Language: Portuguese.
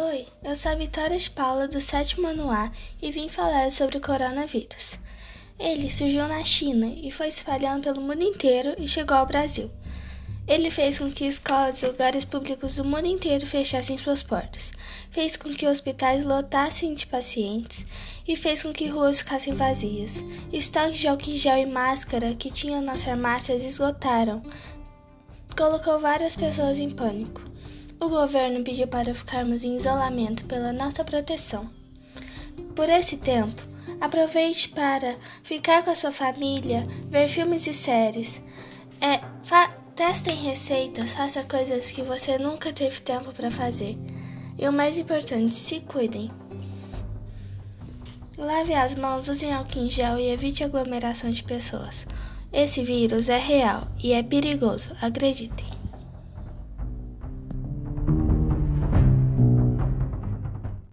Oi, eu sou a Vitória de Paula do sétimo ano A e vim falar sobre o coronavírus. Ele surgiu na China e foi espalhando pelo mundo inteiro e chegou ao Brasil. Ele fez com que escolas e lugares públicos do mundo inteiro fechassem suas portas, fez com que hospitais lotassem de pacientes e fez com que ruas ficassem vazias. Estoques de álcool em gel e máscara que tinham nas farmácias esgotaram. Colocou várias pessoas em pânico. O governo pediu para ficarmos em isolamento pela nossa proteção. Por esse tempo, aproveite para ficar com a sua família, ver filmes e séries. É, testem receitas, faça coisas que você nunca teve tempo para fazer. E o mais importante, se cuidem. Lave as mãos, usem álcool em gel e evite aglomeração de pessoas. Esse vírus é real e é perigoso, acreditem.